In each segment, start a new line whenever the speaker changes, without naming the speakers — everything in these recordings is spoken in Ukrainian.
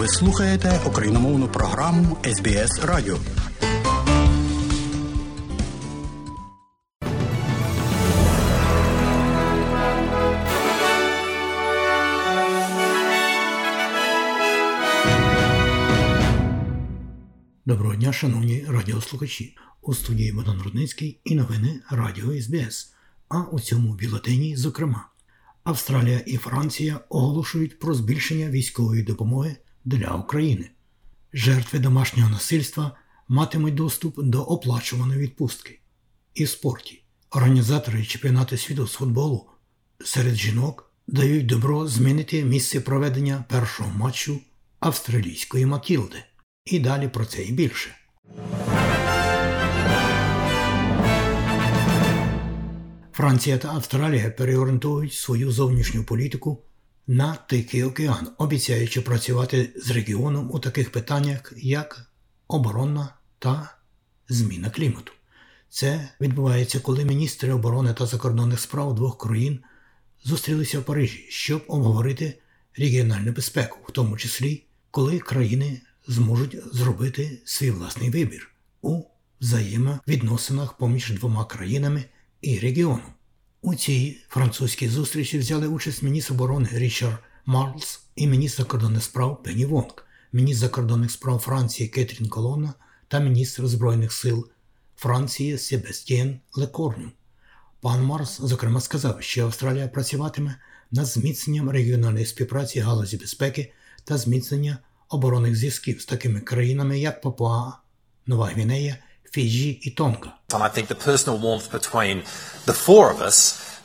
Ви слухаєте україномовну програму СБС Радіо.
Доброго дня, шановні радіослухачі. У студії Богдан Рудницький і новини Радіо СБС. А у цьому бюлетені, зокрема, Австралія і Франція оголошують про збільшення військової допомоги для України. Жертви домашнього насильства матимуть доступ до оплачуваної відпустки. І спорті організатори чемпіонату світу з футболу серед жінок дають добро змінити місце проведення першого матчу австралійської Матілди. І далі про це і більше. Франція та Австралія переорієнтують свою зовнішню політику на Тихий океан, обіцяючи працювати з регіоном у таких питаннях, як оборонна та зміна клімату. Це відбувається, коли міністри оборони та закордонних справ двох країн зустрілися в Парижі, щоб обговорити регіональну безпеку, в тому числі коли країни зможуть зробити свій власний вибір у взаємовідносинах поміж двома країнами і регіоном. У цій французькій зустрічі взяли участь міністр оборони Річард Марлс і міністр закордонних справ Пенні Вонг, міністр закордонних справ Франції Кетрін Колона та міністр Збройних сил Франції Себастьєн Лекорню. Пан Марс, зокрема, сказав, що Австралія працюватиме над зміцненням регіональної співпраці галузі безпеки та зміцнення оборонних зв'язків з такими країнами, як Папуа, Нова Гвінея, Фіджі і Тонга.
And I think the personal warmth between the four of us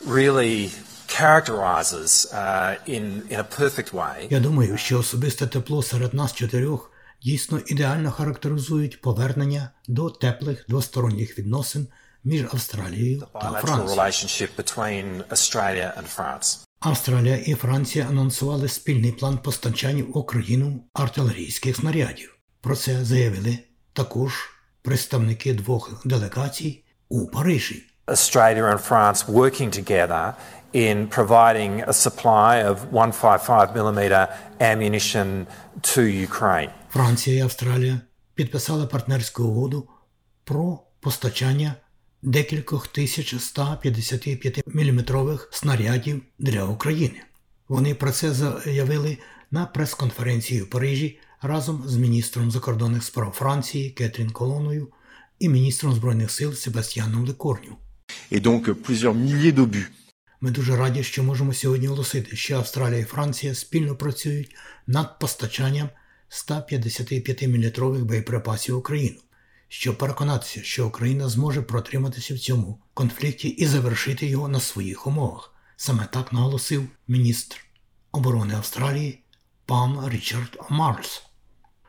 really characterizes uh, in, in a perfect way
Я думаю, що особисте тепло серед нас чотирьох дійсно ідеально характеризують повернення до теплих двосторонніх відносин між Австралією та Францією.
relationship between Australia and France.
Австралія і Франція анонсували спільний план постачання в Україну артилерійських снарядів. Про це заявили також представники двох делегацій у Парижі.
Australia and France working together in providing a supply of 155mm ammunition to Ukraine.
Франція і Австралія підписали партнерську угоду про постачання декількох тисяч 155 мм снарядів для України. Вони про це заявили на прес-конференції в Парижі разом з міністром закордонних справ Франції Кетрін Колоною і міністром збройних сил Себастьяном Лекорню.
et donc plusieurs milliers d'obus.
Ми дуже раді, що можемо сьогодні оголосити, що Австралія і Франція спільно працюють над постачанням 155-мм боєприпасів Україну, щоб переконатися, що Україна зможе протриматися в цьому конфлікті і завершити його на своїх умовах. Саме так наголосив міністр оборони Австралії пан Річард Марлс.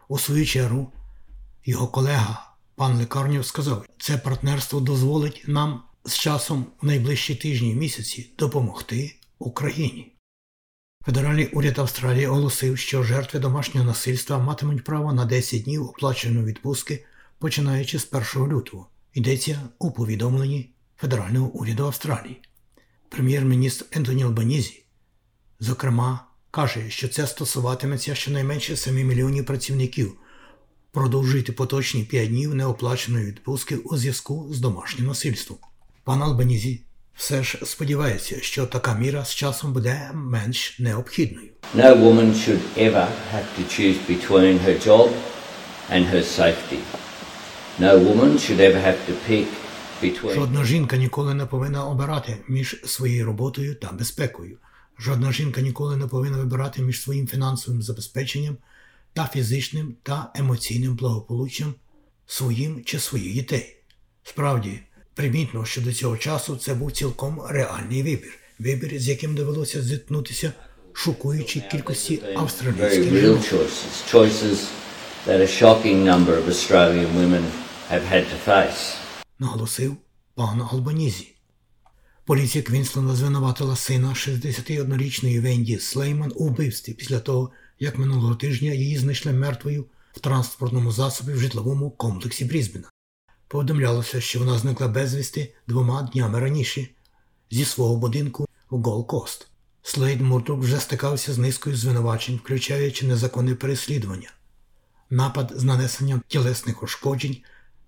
У свою чергу його колега пан Лекарнів сказав, це партнерство дозволить нам з часом в найближчі тижні місяці допомогти Україні. Федеральний уряд Австралії оголосив, що жертви домашнього насильства матимуть право на 10 днів оплаченої відпустки, починаючи з 1 лютого. Йдеться у повідомленні Федерального уряду Австралії. Прем'єр-міністр Ентоні Албанізі, зокрема, каже, що це стосуватиметься щонайменше 7 мільйонів працівників продовжуйте поточні 5 днів неоплаченої відпустки у зв'язку з домашнім насильством. Пан Албанізі все ж сподівається, що така міра з часом буде менш необхідною.
No woman should ever have to choose between her job and her safety. No woman should ever have to pick between
Жодна жінка ніколи не повинна обирати між своєю роботою та безпекою. Жодна жінка ніколи не повинна вибирати між своїм фінансовим забезпеченням та фізичним та емоційним благополуччям своїм чи своїх дітей. Справді, примітно, що до цього часу це був цілком реальний вибір, вибір, з яким довелося зіткнутися шокуючій кількості австралійських жінок. наголосив пан Албанізі. Поліція Квінсланда звинуватила сина 61-річної Венді Слейман у вбивстві після того, як минулого тижня її знайшли мертвою в транспортному засобі в житловому комплексі Брізбена. Повідомлялося, що вона зникла безвісти двома днями раніше зі свого будинку в Голкост. Слейд Мурдок вже стикався з низкою звинувачень, включаючи незаконне переслідування, напад з нанесенням тілесних ушкоджень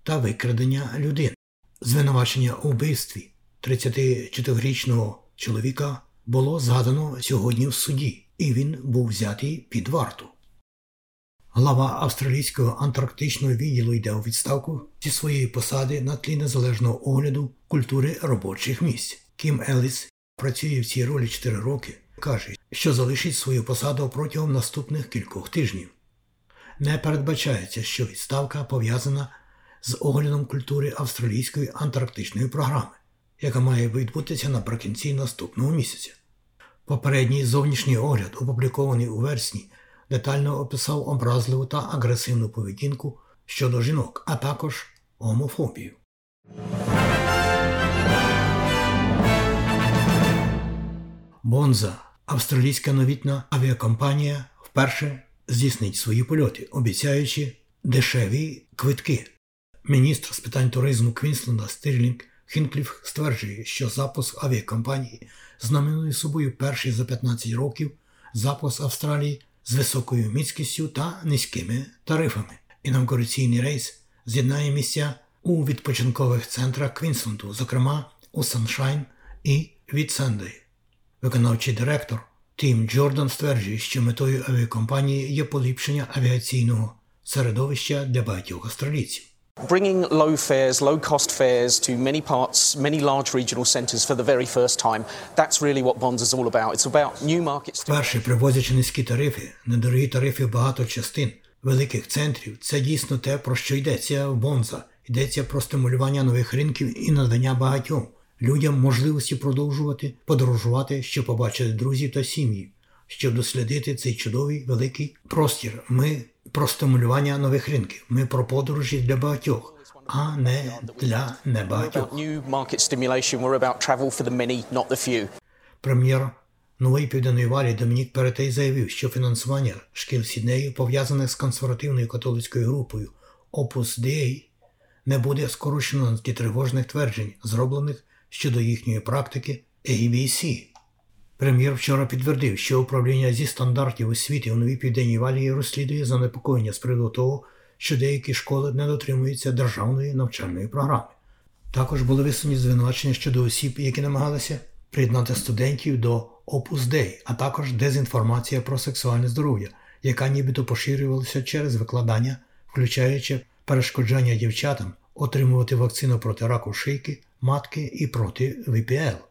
та викрадення людини. Звинувачення у вбивстві 34-річного чоловіка було згадано сьогодні в суді, і він був взятий під варту. Глава австралійського антарктичного відділу йде у відставку зі своєї посади на тлі незалежного огляду культури робочих місць. Кім Еліс працює в цій ролі 4 роки, каже, що залишить свою посаду протягом наступних кількох тижнів. Не передбачається, що відставка пов'язана з оглядом культури австралійської антарктичної програми, яка має відбутися наприкінці наступного місяця. Попередній зовнішній огляд, опублікований у вересні, детально описав образливу та агресивну поведінку щодо жінок, а також гомофобію. Бонза, австралійська новітна авіакомпанія, вперше здійснить свої польоти, обіцяючи дешеві квитки. Міністр з питань туризму Квінсленда Стирлінг Хінкліф стверджує, що запуск авіакомпанії знаменує собою перший за 15 років запуск Австралії з високою місткістю та низькими тарифами. Інавгураційний рейс з'єднає місця у відпочинкових центрах Квінсленду, зокрема у Саншайн і Вітсендей. Виконавчий директор Тім Джордан стверджує, що метою авіакомпанії є поліпшення авіаційного середовища для багатьох австралійців.
Bringing low fares, low cost fares to many parts, many large regional centres for the very first time. That's really what Bonds is all about. It's about new markets.
Перше, привозячи низькі тарифи, недорогі тарифи багато частин великих центрів, це дійсно те, про що йдеться в Бонза. Йдеться про стимулювання нових ринків і надання багатьом людям можливості продовжувати подорожувати, щоб побачити друзів та сім'ї, щоб дослідити цей чудовий великий простір. Ми про стимулювання нових ринків. Ми про подорожі для багатьох, а не для небагатьох. Прем'єр Нової Південної Валії Домінік Перетей заявив, що фінансування шкіл Сіднею, пов'язане з консервативною католицькою групою Opus Dei, не буде скорочено на тривожних тверджень, зроблених щодо їхньої практики ABC. Прем'єр вчора підтвердив, що управління зі стандартів освіти у Новій Південній Валії розслідує занепокоєння з приводу того, що деякі школи не дотримуються державної навчальної програми. Також були висунені звинувачення щодо осіб, які намагалися приєднати студентів до Opus Dei, а також дезінформація про сексуальне здоров'я, яка нібито поширювалася через викладання, включаючи перешкоджання дівчатам отримувати вакцину проти раку шийки, матки і проти ВПЛ.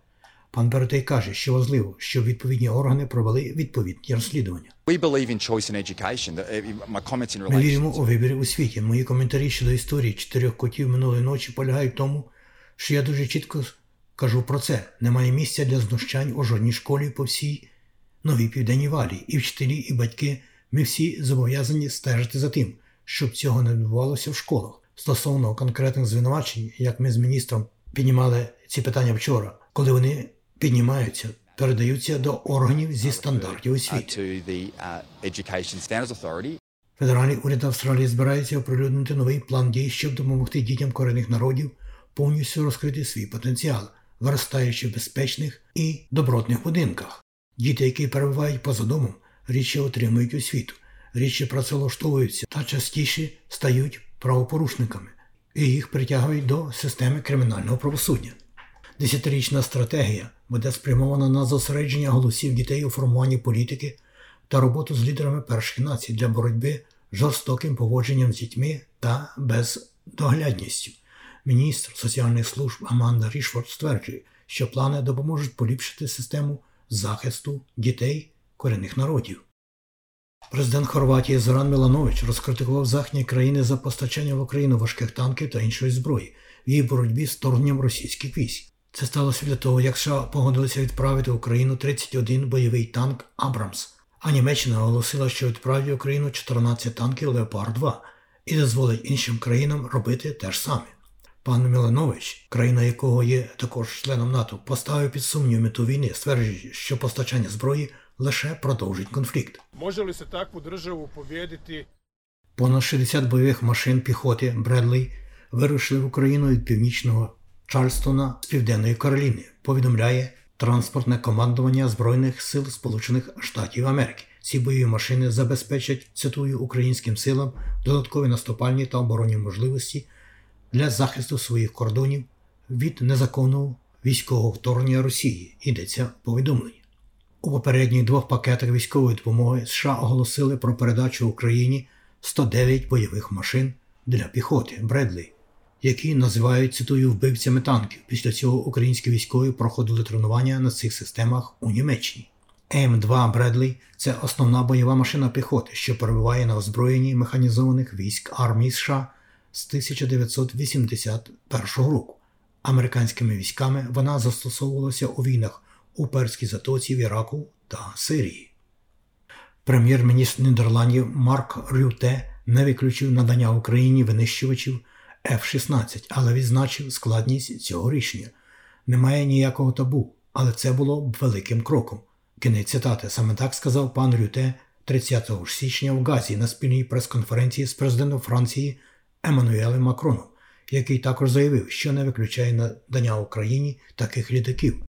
Пан Беретей каже, що важливо, щоб відповідні органи провели відповідні розслідування.
Uh,
Ми віримо у вибір у світі. Мої коментарі щодо історії чотирьох котів минулої ночі полягають в тому, що я дуже чітко кажу про це. Немає місця для знущань у жодній школі по всій новій південній валії. І вчителі, і батьки. Ми всі зобов'язані стежити за тим, щоб цього не відбувалося в школах. Стосовно конкретних звинувачень, як ми з міністром піднімали ці питання вчора, коли вони піднімаються, передаються до органів зі стандартів освіти.
uh.
Федеральний уряд Австралії збирається оприлюднити новий план дій, щоб допомогти дітям корінних народів повністю розкрити свій потенціал, виростаючи в безпечних і добротних будинках. Діти, які перебувають поза домом, рідше отримують освіту, рідше працевлаштовуються та частіше стають правопорушниками, і їх притягують до системи кримінального правосуддя. Десятирічна стратегія буде спрямована на зосередження голосів дітей у формуванні політики та роботу з лідерами перших націй для боротьби з жорстоким поводженням з дітьми та бездоглядністю. Міністр соціальних служб Аманда Рішфорд стверджує, що плани допоможуть поліпшити систему захисту дітей корінних народів. Президент Хорватії Зоран Міланович розкритикував західні країни за постачання в Україну важких танків та іншої зброї в її боротьбі з вторгненням російських військ. Це сталося після того, як США погодилися відправити в Україну 31 бойовий танк Абрамс, а Німеччина оголосила, що відправить в Україну 14 танків Леопард 2 і дозволить іншим країнам робити те ж саме. Пан Міланович, країна якого є також членом НАТО, поставив під сумнів мету війни, стверджуючи, що постачання зброї лише продовжить конфлікт.
Može li se takvu državu pobijediti
Понад 60 бойових машин піхоти Бредлей вирушили в Україну від північного Чарльстона з Південної Кароліни, повідомляє транспортне командування Збройних сил Сполучених Штатів Америки. Ці бойові машини забезпечать, цитую, українським силам додаткові наступальні та оборонні можливості для захисту своїх кордонів від незаконного військового вторгнення Росії. Йдеться повідомлення. У попередніх двох пакетах військової допомоги США оголосили про передачу Україні 109 бойових машин для піхоти Бредлі, які називають цитую вбивцями танків. Після цього українські військові проходили тренування на цих системах у Німеччині. М2 Бредлі це основна бойова машина піхоти, що перебуває на озброєнні механізованих військ армії США з 1981 року. Американськими військами вона застосовувалася у війнах у Перській затоці в Іраку та Сирії. Прем'єр-міністр Нідерландів Марк Рюте не виключив надання Україні винищувачів F-16, але відзначив складність цього рішення. Немає ніякого табу, але це було б великим кроком. Кінець цитати саме так сказав пан Рюте 30 січня в Газі на спільній прес-конференції з президентом Франції Еммануелем Макроном, який також заявив, що не виключає надання Україні таких літаків.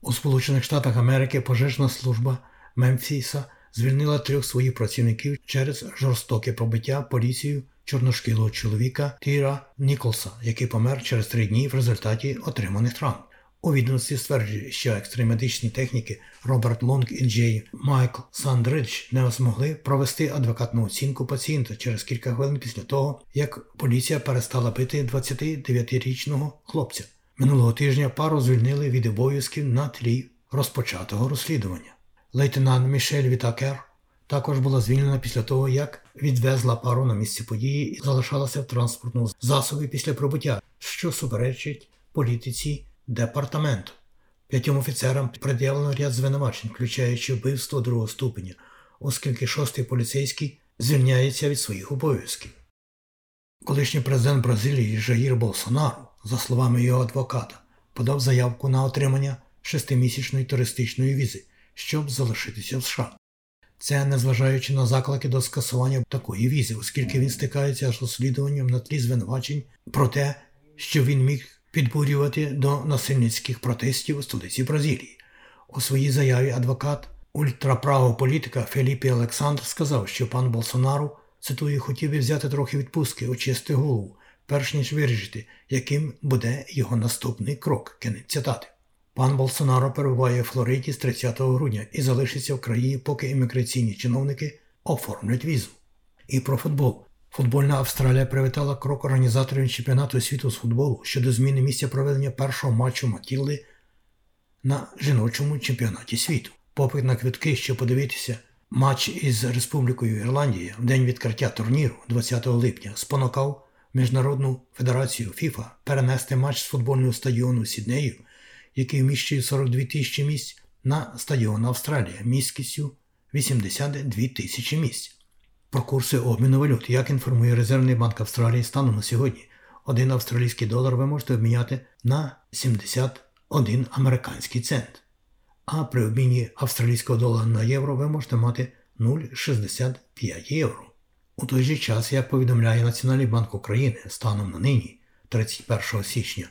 У Сполучених Штатах Америки пожежна служба Мемфіса звільнила трьох своїх працівників через жорстоке побиття поліцією чорношкілого чоловіка Тіра Ніколса, який помер через три дні в результаті отриманих травм. У відомості стверджує, що екстремедичні техніки Роберт Лонг і Джей Майкл Сандридж не змогли провести адвокатну оцінку пацієнта через кілька хвилин після того, як поліція перестала бити 29-річного хлопця. Минулого тижня пару звільнили від обов'язків на тлі розпочатого розслідування. Лейтенант Мішель Вітакер також була звільнена після того, як відвезла пару на місце події і залишалася в транспортному засобі після прибуття, що суперечить політиці департаменту. П'ятьом офіцерам пред'явлено ряд звинувачень, включаючи вбивство другого ступеня, оскільки шостий поліцейський звільняється від своїх обов'язків. Колишній президент Бразилії Жаїр Болсонару, за словами його адвоката, подав заявку на отримання шестимісячної туристичної візи, щоб залишитися в США. Це незважаючи на заклики до скасування такої візи, оскільки він стикається з розслідуванням на тлі звинувачень про те, що він міг підбурювати до насильницьких протестів у столиці Бразилії. У своїй заяві адвокат ультраправого політика Феліпі Олександр сказав, що пан Болсонару, цитую, хотів би взяти трохи відпустки, очисти голову, перш ніж вирішити, яким буде його наступний крок. Кінець цитати. Пан Болсонаро перебуває у Флориді з 30 грудня і залишиться в країні, поки імміграційні чиновники оформлять візу. І про футбол. Футбольна Австралія привітала крок організаторів чемпіонату світу з футболу щодо зміни місця проведення першого матчу Матілди на жіночому чемпіонаті світу. Попит на квитки, щоб подивитися матч із Республікою Ірландія в день відкриття турніру 20 липня спонукав Міжнародну федерацію ФІФА перенести матч з футбольного стадіону Сіднею, який вміщує 42 тисячі місць, на стадіон Австралія місткістю 82 тисячі місць. Про курси обміну валют, як інформує Резервний банк Австралії станом на сьогодні, один австралійський долар ви можете обміняти на 71 американський цент. А при обміні австралійського долара на євро ви можете мати 0,65 євро. У той же час, як повідомляє Національний банк України станом на нині, 31 січня,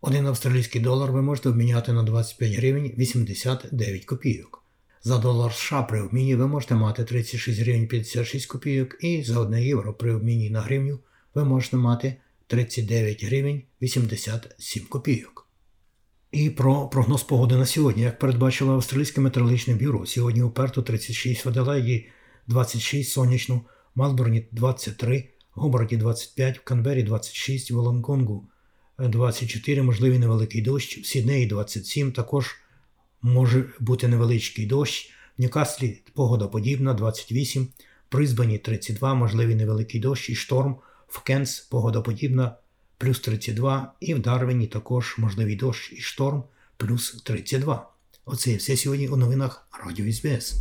один австралійський долар ви можете обміняти на 25 гривень 89 копійок. За долар США при обміні ви можете мати 36 гривень 56 копійок, і за 1 євро при обміні на гривню ви можете мати 39 гривень 87 копійок. І про прогноз погоди на сьогодні, як передбачило Австралійське метеорологічне бюро, сьогодні у Перту 36 в Аделаїді 26 сонячно, в Малборні 23, в Гобарті 25, в Канбері 26, в Волонгонгу 24, можливий невеликий дощ, в Сіднеї 27, також може бути невеличкий дощ, в Ньюкаслі погода подібна 28, в Брисбені 32, можливий невеликий дощ і шторм, в Кенс погода подібна плюс 32, і в Дарвіні також можливий дощ і шторм плюс 32. Оце і все сьогодні у новинах Радіо СБС.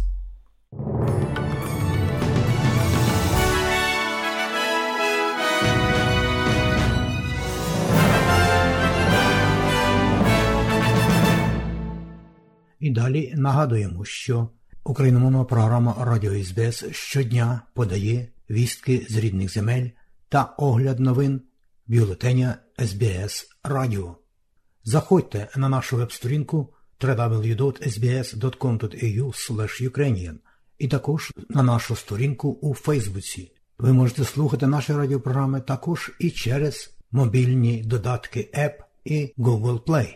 І далі нагадуємо, що україномовна програма Радіо СБС щодня подає вістки з рідних земель та огляд новин бюлетеня СБС Радіо. Заходьте на нашу веб-сторінку www.sbs.com.au і також на нашу сторінку у Фейсбуці. Ви можете слухати наші радіопрограми також і через мобільні додатки App і Google Play.